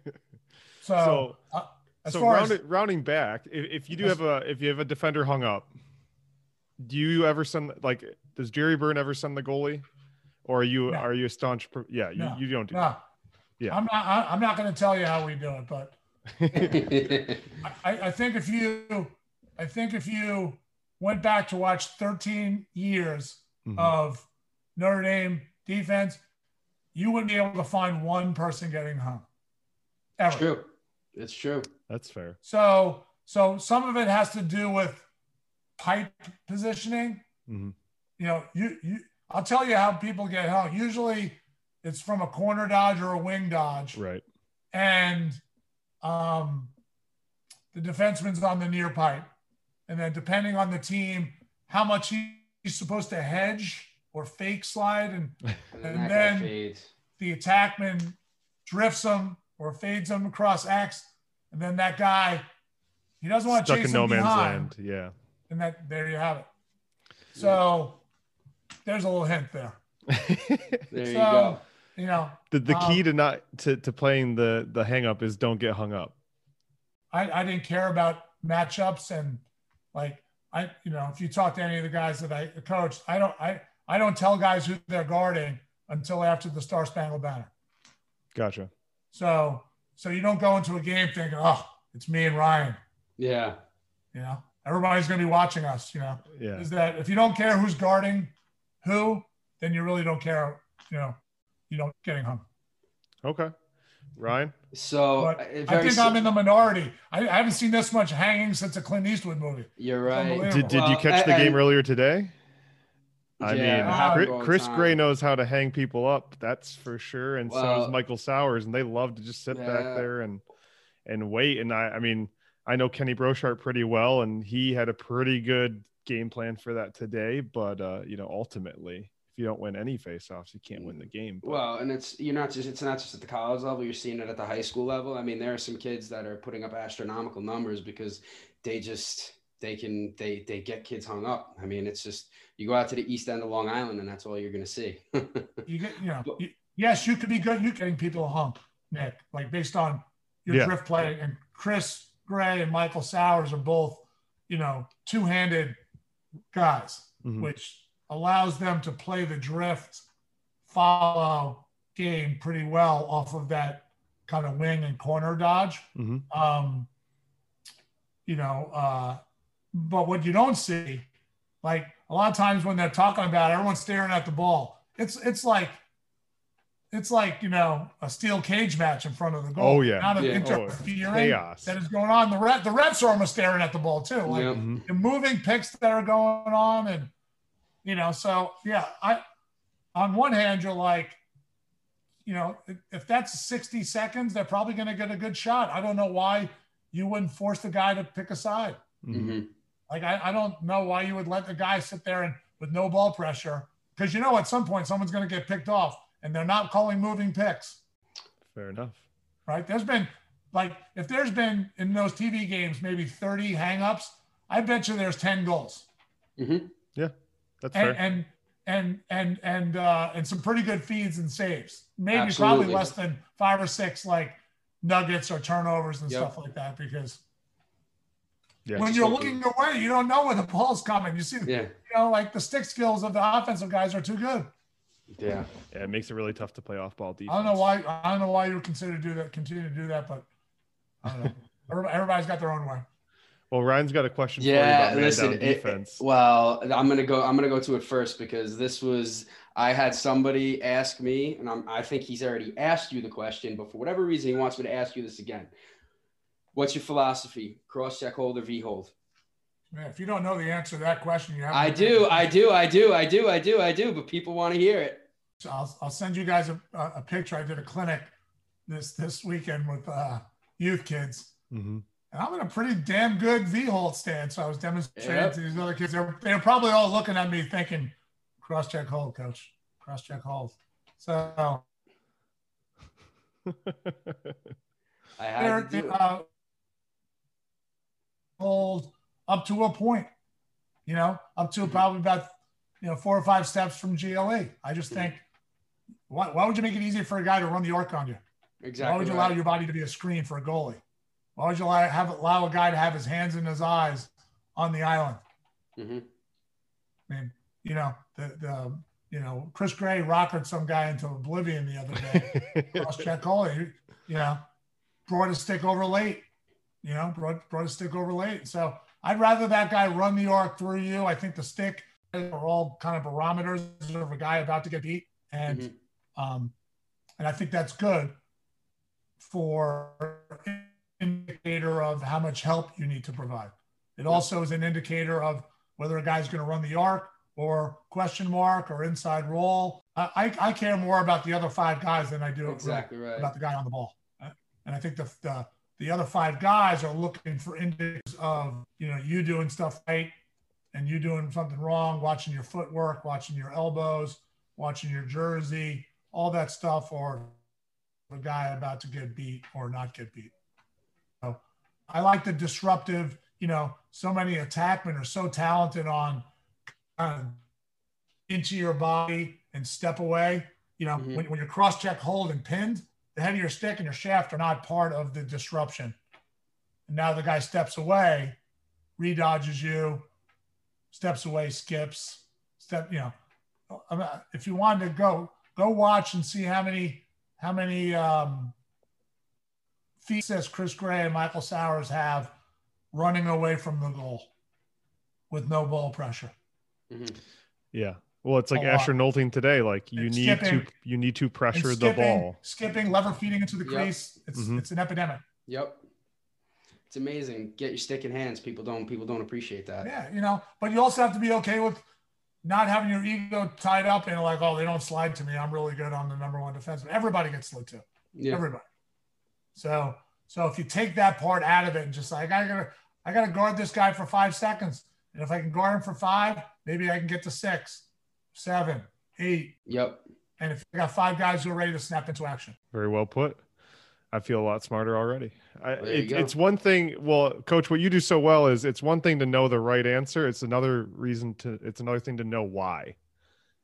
So, So- uh, as so far round, as rounding back, if, if you do As- have a if you have a defender hung up, do you ever send like does Gerry Byrne ever send the goalie, or are you No. are you a staunch? Yeah, you, No. you don't do. no, Yeah. I'm not. I, I'm not going to tell you how we do it, but I, I think if you, I think if you went back to watch 13 years Mhm. of Notre Dame defense, you wouldn't be able to find one person getting hung. Ever. true. It's true. That's fair. So, so some of it has to do with pipe positioning. Mhm. You know, you, you, I'll tell you how people get hung. Usually it's from a corner dodge or a wing dodge. Right. and um, the defenseman's on the near pipe. And then depending on the team, how much he, he's supposed to hedge or fake slide, and And, And then- the attackman drifts him or fades him across X, and then that guy he doesn't want to Stuck chase in no him man's behind, land. Yeah. and that there you have it. So there's a little hint there. There you go. You know, the the key Um, to not to, to playing the the hang up is don't get hung up. I, I didn't care about matchups and like I you know if you talk to any of the guys that I coached, I don't I I don't tell guys who they're guarding until after the Star Spangled Banner. Gotcha. So so you don't go into a game thinking, oh, it's me and Ryan. Yeah. You know, everybody's going to be watching us. You know, Yeah. is that if you don't care who's guarding who, then you really don't care. You know, you don't getting hung. Okay. Ryan. So But uh, I think si- I'm in the minority. I, I haven't seen this much hanging since a Clint Eastwood movie. You're right. unbelievable. Did, did you Well, catch the and- game earlier today? I Yeah, mean, Chris, Chris. Gray knows how to hang people up. That's for sure. And so Well- does Michael Sowers, and they love to just sit Yeah. back there and and wait. And I, I mean, I know Kenny Brochart pretty well, and he had a pretty good game plan for that today. But uh, you know, ultimately, if you don't win any faceoffs, you can't win the game. But, Well, and it's you're not just it's not just at the college level. You're seeing it at the high school level. I mean, there are some kids that are putting up astronomical numbers because they just they can they they get kids hung up. I mean, it's just you go out to the east end of Long Island and that's all you're gonna see. You get, you know, you, yes, you could be good. You getting people a hump, Nick, like based on your Yeah. drift play. And Chris Gray and Michael Sowers are both, you know, two-handed guys, Mhm. which allows them to play the drift follow game pretty well off of that kind of wing and corner dodge. Mhm. Um, you know, uh, but what you don't see, like a lot of times when they're talking about it, everyone's staring at the ball. It's it's like it's like you know a steel cage match in front of the goal. Oh, yeah. not of Yeah. Oh, interfering chaos. that is going on. The ref, the refs are almost staring at the ball too. Like Yeah. The moving picks that are going on, and you know, so yeah, I on one hand you're like, you know, if, if that's 60 seconds, they're probably going to get a good shot. I don't know why you wouldn't force the guy to pick a side. Mhm. Mhm. Like I, I don't know why you would let the guy sit there and with no ball pressure because you know at some point someone's going to get picked off and they're not calling moving picks, Fair enough. right? There's been like if there's been in those TV games maybe 30 hangups, I bet you there's 10 goals. Mhm. That's and fair. and and and and uh, and some pretty good feeds and saves. Maybe Absolutely. probably less than five or six like nuggets or turnovers and Yep. stuff like that. Because yeah. when you're looking away, you don't know where the ball's coming. You see, Yeah. you know, like the stick skills of the offensive guys are too good. Yeah. yeah, it makes it really tough to play off ball defense. I don't know why. I don't know why you would consider to do that. Continue to do that, but I don't know. Everybody's got their own way. Well, Ryan's got a question Yeah, for you about man listen. down it- defense. well, I'm gonna go. I'm gonna go to it first because this was. I had somebody ask me, and I'm, I think he's already asked you the question, but for whatever reason, he wants me to ask you this again. What's your philosophy? Cross check hold or V hold? Man, if you don't know the answer to that question, you have. I do, I do, I do, I do, I do, I do, but people want to hear it. So I'll, I'll send you guys a, a a picture. I did a clinic this this weekend with uh, youth kids, Mhm. And I'm in a pretty damn good V hold stance. So I was demonstrating Yep. to these other kids. They're they're probably all looking at me thinking, "Cross check hold, coach. Cross check hold." So I had to do uh, hold up to a point. You know, up to probably about you know four or five steps from GLE. I just think, why, why would you make it easy for a guy to run the arc on you? Exactly. Why would you right. allow your body to be a screen for a goalie? Why would you allow, have allow a guy to have his hands in his eyes on the island? Mhm. I mean, you know, the the you know, Chris Gray rocketed some guy into oblivion the other day. Cross check goalie, you know, brought his stick over late. You know, brought brought his stick over late. So I'd rather that guy run the arc through you. I think the stick are all kind of barometers of a guy about to get beat, and Mhm. um, and I think that's good for indicator of how much help you need to provide. It also is an indicator of whether a guy's going to run the arc or question mark or inside roll. I, I, I care more about the other five guys than I do Exactly right. about the guy on the ball. And I think the, the the other five guys are looking for indicators of you know you doing stuff right and you doing something wrong, watching your footwork, watching your elbows, watching your jersey, all that stuff, or the guy about to get beat or not get beat. I like the disruptive. You know, so many attackmen are so talented on kind of into your body and step away. You know, Mhm. when, when you're cross check, hold, and pinned, the head of your stick and your shaft are not part of the disruption. And now the guy steps away, redodges you, steps away, skips, step. You know, if you wanted to go, go watch and see how many how many um, feet says Chris Gray and Michael Sowers have running away from the goal with no ball pressure. Mhm. Yeah. Well, it's like A lot. Asher Nolting today. Like you And need to you need to And pressure the ball. skipping, lever feeding into the Yep. crease. It's Mhm. it's an epidemic. Yep. It's amazing. Get your stick in hands. People don't. People don't appreciate that. Yeah, you know, but you also have to be okay with not having your ego tied up in like, oh, they don't slide to me. I'm really good on the number one defenseman. Everybody gets slid to. Yeah. Everybody. So so if you take that part out of it and just like I gotta I gotta guard this guy for five seconds. And if I can guard him for five, maybe I can get to six, seven, eight. Yep. And if I got five guys who are ready to snap into action. Very well put. I feel a lot smarter already. I, it, it's one thing. Well, coach, what you do so well is it's one thing to know the right answer. It's another reason to. It's another thing to know why.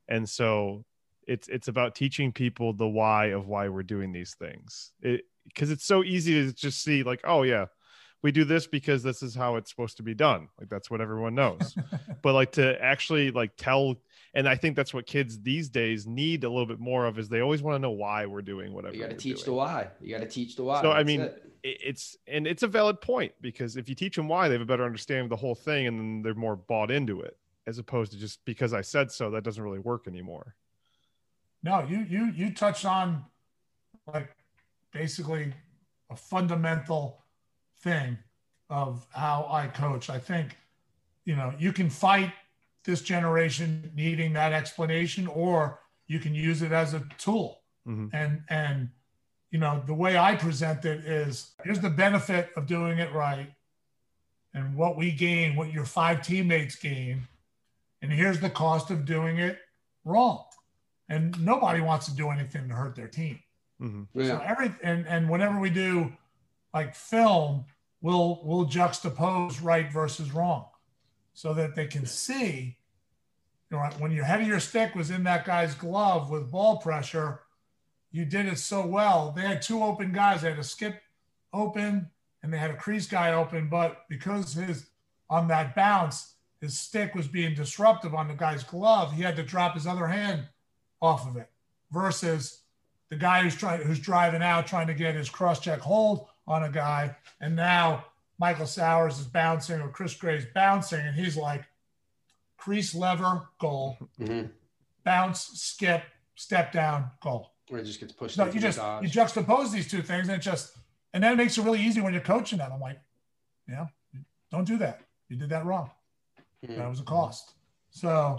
And so, it's it's about teaching people the why of why we're doing these things. It because it's so easy to just see like, oh yeah, we do this because this is how it's supposed to be done. Like that's what everyone knows. but like to actually like tell and i think that's what kids these days need a little bit more of is they always want to know why we're doing whatever You got to we're teach the why. You got to teach the why. So, I mean, it. It- it's and it's a valid point because if you teach them why they have a better understanding of the whole thing and then they're more bought into it as opposed to just because i said so that doesn't really work anymore No, you you you touched on like basically a fundamental thing of how I coach. I think you know you can fight this generation needing that explanation, or you can use it as a tool. Mhm. And and you know the way I present it is here's the benefit of doing it right, and what we gain, what your five teammates gain, and here's the cost of doing it wrong and nobody wants to do anything to hurt their team. Mhm. So yeah. every and and whenever we do like film, we'll we'll juxtapose right versus wrong, so that they can see. You know, when your head of your stick was in that guy's glove with ball pressure, you did it so well. They had two open guys. They had a skip open and they had a crease guy open, but because his on that bounce, his stick was being disruptive on the guy's glove, he had to drop his other hand off of it. Versus the guy who's trying who's driving out trying to get his cross check hold on a guy, and now Michael Sowers is bouncing or Chris Gray's bouncing, and he's like crease lever goal, Mhm. bounce skip step down goal. Or it just gets pushed. No, you just you juxtapose these two things, and it just and then it makes it really easy when you're coaching them. I'm like, yeah, don't do that. You did that wrong. Mhm. That was a cost. So,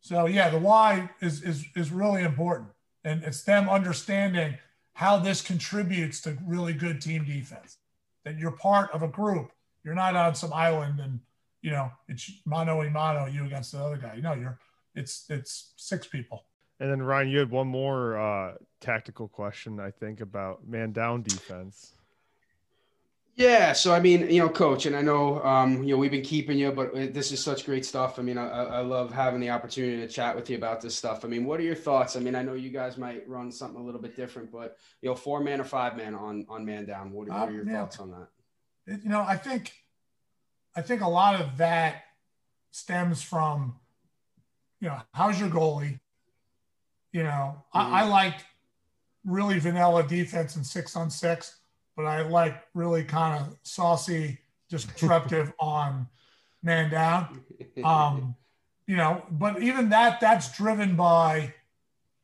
so yeah, the why is is is really important, and it's them understanding how this contributes to really good team defense. That you're part of a group. You're not on some island, and you know it's mano a mano, you against the other guy. Know, you're it's it's six people. and then ryan you had one more uh tactical question i think about man down defense Yeah, so I mean, you know, coach, and I know, um, you know, we've been keeping you, but uh, this is such great stuff. I mean, I, I love having the opportunity to chat with you about this stuff. I mean, what are your thoughts? I mean, I know you guys might run something a little bit different, but you know, four man or five man on on man down. What, what are Um, your yeah. thoughts on that? You know, I think, I think a lot of that stems from, you know, how's your goalie? You know, I, I like really vanilla defense and six on six, but I like really kind of saucy, disruptive on man down. Um, you know, but even that, that's driven by,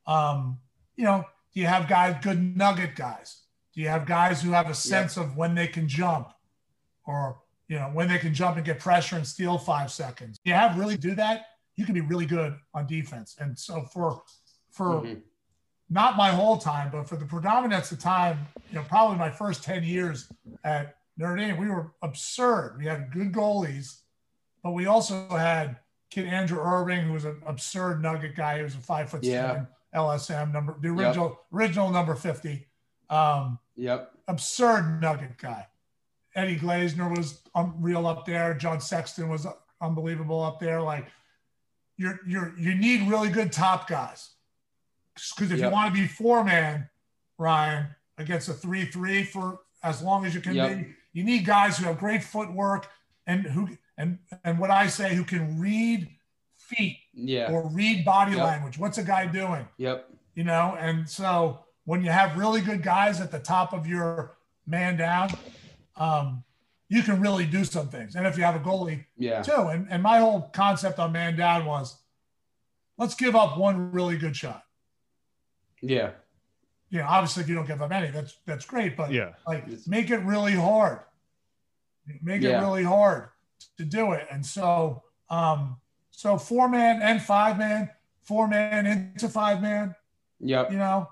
um, you know, do you have guys, good nugget guys? Do you have guys who have a sense of when they can jump? or you know when they can jump and get pressure and steal five seconds. You have really do that, you can be really good on defense. And so for for Mhm. Not my whole time, but for the predominance of time, you know, probably my first 10 years at Notre Dame, we were absurd. We had good goalies, but we also had kid Andrew Irving, who was an absurd nugget guy. He was a five foot Yeah. seven LSM number, the Yep. original original number 50. Um, Yep. absurd nugget guy. Eddie Glazner was unreal up there. John Sexton was unbelievable up there. Like you're you're you need really good top guys. Because if Yep. you want to be four man, Ryan, against a three three for as long as you can Yep. be, you need guys who have great footwork and who and and what I say who can read feet Yeah. or read body Yep. language. What's a guy doing? Yep. you know and so when you have really good guys at the top of your man down um, you can really do some things and if you have a goalie Yeah. too and, and my whole concept on man down was let's give up one really good shot Yeah. you know obviously if you don't give up any that's that's great but yeah like make it really hard make Yeah. it really hard to do it and so um so four man and five man, four man into five man. Yep. You know,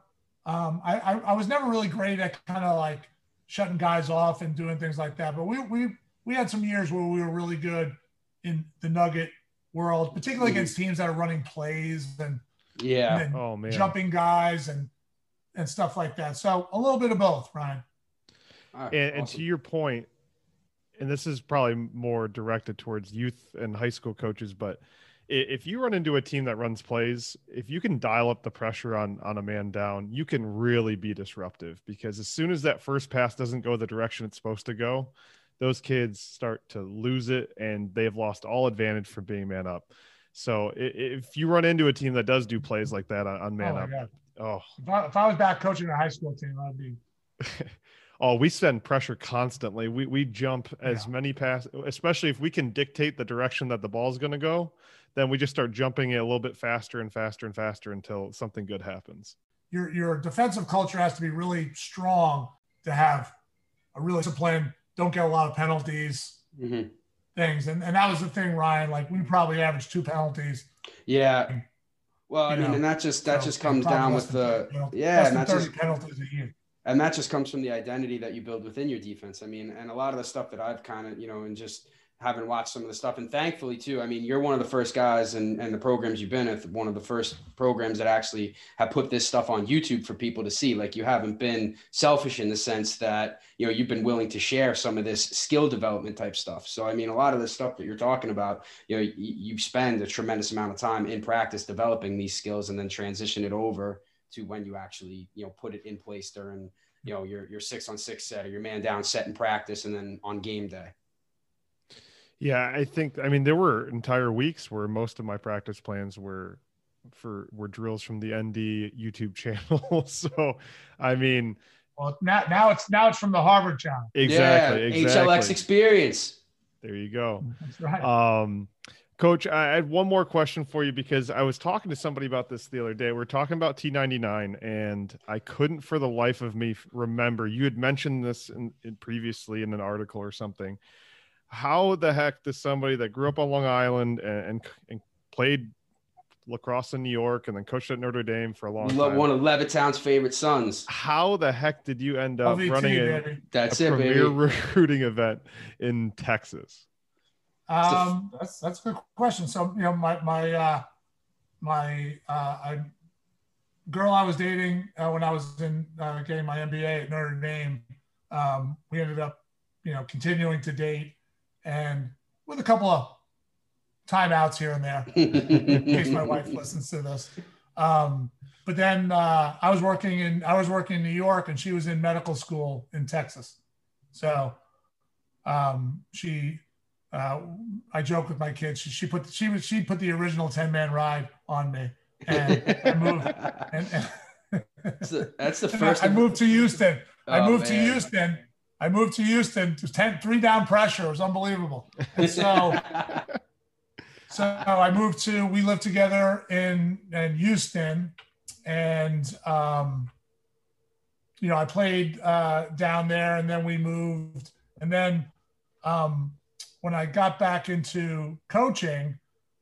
um, I, I, I was never really great at kind of like shutting guys off and doing things like that. But we we we had some years where we were really good in the nugget world, particularly Mhm. against teams that are running plays and, Yeah. and Oh man. jumping guys and and stuff like that. So a little bit of both, Ryan. All right, and, and to your point and this is probably more directed towards youth and high school coaches but if you run into a team that runs plays if you can dial up the pressure on on a man down you can really be disruptive because as soon as that first pass doesn't go the direction it's supposed to go those kids start to lose it and they've lost all advantage from being man up so if you run into a team that does do plays like that on, on man oh up God. oh If I, if I was back coaching a high school team, I'd be oh, we send pressure constantly. We we jump as Yeah. many pass, especially if we can dictate the direction that the ball is going to go. Then we just start jumping it a little bit faster and faster and faster until something good happens. your your defensive culture has to be really strong to have a really disciplined, don't get a lot of penalties, Mhm. Things. And and that was the thing, Ryan. Like we probably averaged two penalties. Yeah. Well, I mean, know, and that just that So, just comes down with than the 30 yeah, and that just penalties a year. and that just comes from the identity that you build within your defense. I mean, and a lot of the stuff that I've kind of, you know, and just having watched some of the stuff, and thankfully too. I mean, you're one of the first guys and and the programs you've been at, one of the first programs that actually have put this stuff on YouTube for people to see. Like you haven't been selfish in the sense that you know you've been willing to share some of this skill development type stuff. So I mean, a lot of the stuff that you're talking about, you know, you, you spend a tremendous amount of time in practice developing these skills and then transition it over to when you actually you know put it in place during you know your your six on six set or your man down set in practice and then on game day. Yeah, I think. I mean, there were entire weeks where most of my practice plans were for were drills from the ND YouTube channel. so, I mean, Well, now now it's now it's from the Harvard channel. exactly, yeah, exactly. HLX experience. there you go. That's right. Um, Coach, I had one more question for you because I was talking to somebody about this the other day. We are talking about T99, and I couldn't for the life of me remember. You had mentioned this in, in previously in an article or something. How the heck does somebody that grew up on Long Island and, and, and played lacrosse in New York and then coached at Notre Dame for a long Lo- time? One of Levittown's favorite sons. how the heck did you end up LVT, running a. That's a it, premier baby. recruiting event in Texas? Um, that's that's a good question. So you know, my my uh, my uh, I, girl I was dating uh, when I was in uh, getting my MBA at Notre Dame, um, we ended up you know continuing to date, and with a couple of timeouts here and there in case my wife listens to this. Um, but then uh, I was working in I was working in New York, and she was in medical school in Texas. So um, she, uh, I joke with my kids. She, she put she was she put the original ten man ride on me, and I moved. And, and that's, the, that's the first. I, I moved to Houston. I Oh, moved to. Houston. I moved to Houston. Was 10, three down pressure. It was unbelievable. And so. So I moved to, we lived together in, in Houston and, um, you know, I played uh, down there and then we moved. And then um, when I got back into coaching,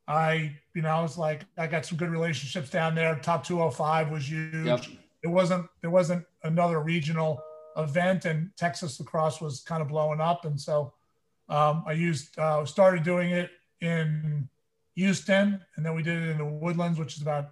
I, you know, I was like, I got some good relationships down there. Top 205 was huge. Yep. It wasn't, there wasn't another regional event and Texas lacrosse was kind of blowing up. And so um, I used, uh, started doing it in Houston, and then we did it in the Woodlands, which is about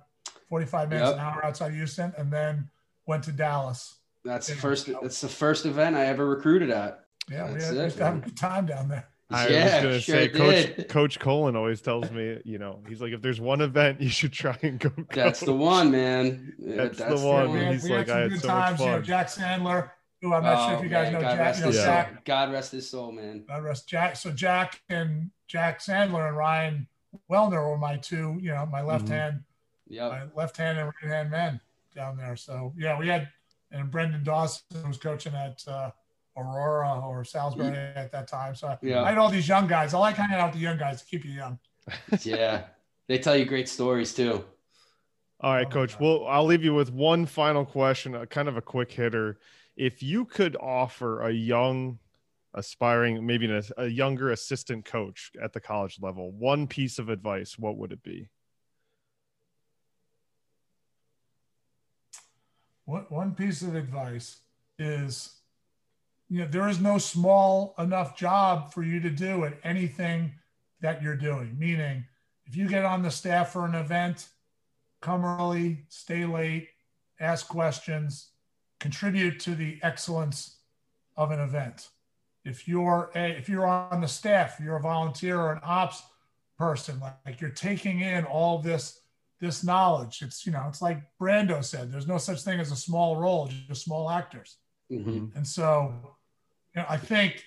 45 minutes Yep. an hour outside Houston, and then went to Dallas. That's the Yeah. first. That's the first event I ever recruited at. Yeah, we, That's had, we it, used to have a good time down there. I yeah, was gonna sure say, Coach did. Coach Colin always tells me, you know, he's like, if there's one event, you should try and go. That's the one, man. Yeah, That's the one. we had, he's we had like, some I had good so much times. You know. Jack Sandler, who I'm not sure if Oh, you guys man, know God Jack. rest You know, his Yeah. soul. Jack, God rest his soul, man. God rest Jack. So Jack and Jack Sandler and Ryan Wellner were my two, you know, my left Mhm. hand, Yep. my left hand and right hand men down there. So yeah, we had, and Brendan Dawson was coaching at uh, Aurora or Salisbury at that time. So I, Yeah. I had all these young guys. I like hanging out with the young guys to keep you young. yeah. They tell you great stories too. All right, Oh, Coach. Well, I'll leave you with one final question, a kind of a quick hitter. If you could offer a young aspiring, maybe a, younger assistant coach at the college level, one piece of advice, what would it be? What one piece of advice is you know there is no small enough job for you to do at anything that you're doing meaning if you get on the staff for an event come early stay late ask questions contribute to the excellence of an event if you're a, if you're on the staff you're a volunteer or an ops person like, like you're taking in all this this knowledge it's you know it's like brando said there's no such thing as a small role just small actors Mm-hmm. and so, you know, I think,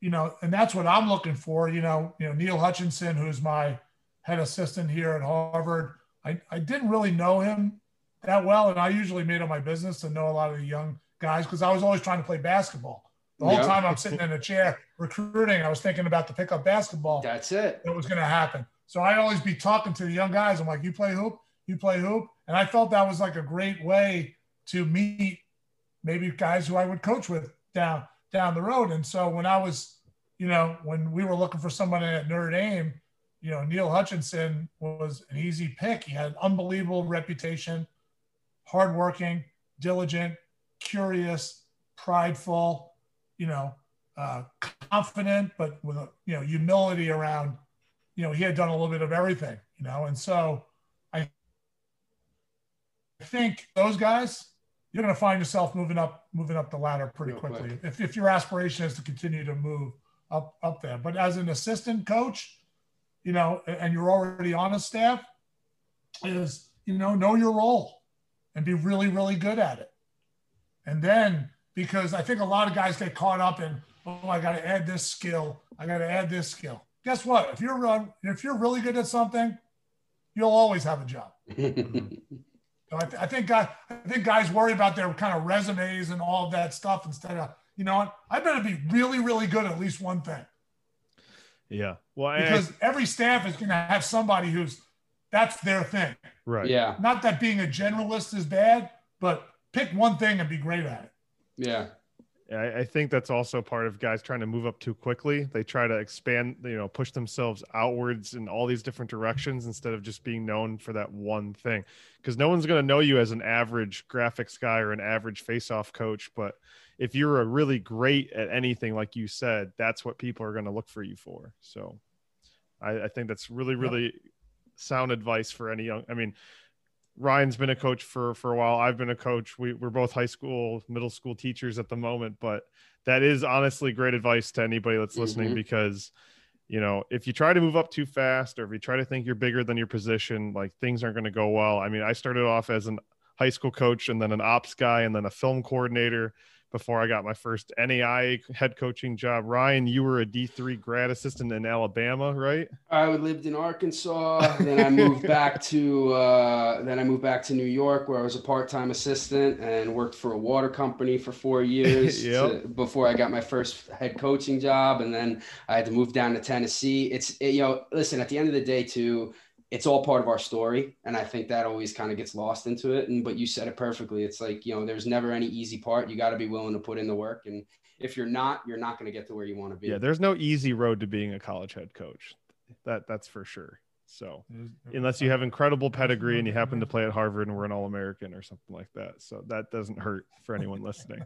you know, and that's what I'm looking for. You know, you know, Neil Hutchinson, who's my head assistant here at Harvard. I, I didn't really know him that well, and I usually made it my business to know a lot of the young guys because I was always trying to play basketball. The whole Yeah. time I'm sitting in a chair recruiting, I was thinking about the pickup basketball That's it. that was going to happen. So I always be talking to the young guys. I'm like, you play hoop, you play hoop, and I felt that was like a great way to meet maybe guys who I would coach with down down the road. And so when I was, you know, when we were looking for somebody at Notre Dame, you know, Neil Hutchinson was an easy pick. He had an unbelievable reputation, hardworking, diligent, curious, prideful, you know, uh, confident, but with a you know humility around. You know, he had done a little bit of everything. You know, and so I think those guys, you're going to find yourself moving up, moving up the ladder pretty Real quickly. quick. If, if your aspiration is to continue to move up up there, but as an assistant coach, you know, and you're already on a staff, is you know know your role and be really really good at it. And then because I think a lot of guys get caught up in oh I got to add this skill, I got to add this skill. Guess what? If you're run, if you're really good at something, you'll always have a job. So I, th- I think guys, I think guys worry about their kind of resumes and all of that stuff instead of you know what I better be really really good at at least one thing Yeah. Well, and I- because every staff is going to have somebody who's that's their thing. right. yeah. Not that being a generalist is bad, but pick one thing and be great at it. Yeah. I, I think that's also part of guys trying to move up too quickly. They try to expand, you know, push themselves outwards in all these different directions instead of just being known for that one thing. Because no one's going to know you as an average graphics guy or an average face-off coach. But if you're a really great at anything, like you said, that's what people are going to look for you for. So I, I think that's really, really sound advice for any young. I mean, Ryan's been a coach for for a while. I've been a coach. We, we're both high school, middle school teachers at the moment, but that is honestly great advice to anybody that's listening Mhm. because you know if you try to move up too fast or if you try to think you're bigger than your position, like things aren't going to go well. I mean, I started off as an high school coach and then an ops guy and then a film coordinator before I got my first NAI head coaching job. Ryan, you were a D3 grad assistant in Alabama, right? I lived in Arkansas. then I moved back to uh, then I moved back to New York, where I was a part-time assistant and worked for a water company for four years Yep. to- before I got my first head coaching job. And then I had to move down to Tennessee. It's it, you know, listen. At the end of the day, too, it's all part of our story, and I think that always kind of gets lost into it. And but you said it perfectly. It's like you know, there's never any easy part. You got to be willing to put in the work, and if you're not, you're not going to get to where you want to be. Yeah, there's no easy road to being a college head coach. That that's for sure. So unless you have incredible pedigree and you happen to play at Harvard and we're an All American or something like that, so that doesn't hurt for anyone listening.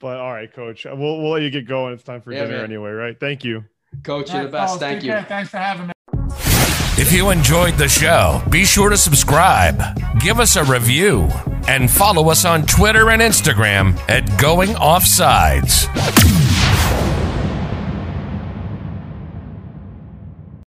But all right, Coach, we'll we'll let you get going. It's time for Yeah, dinner man. anyway, right? Thank you. Coach, you're the best. fellas, Thank you. care. Thanks for having me. If you enjoyed the show, be sure to subscribe, give us a review, and follow us on Twitter and Instagram at Going Offsides.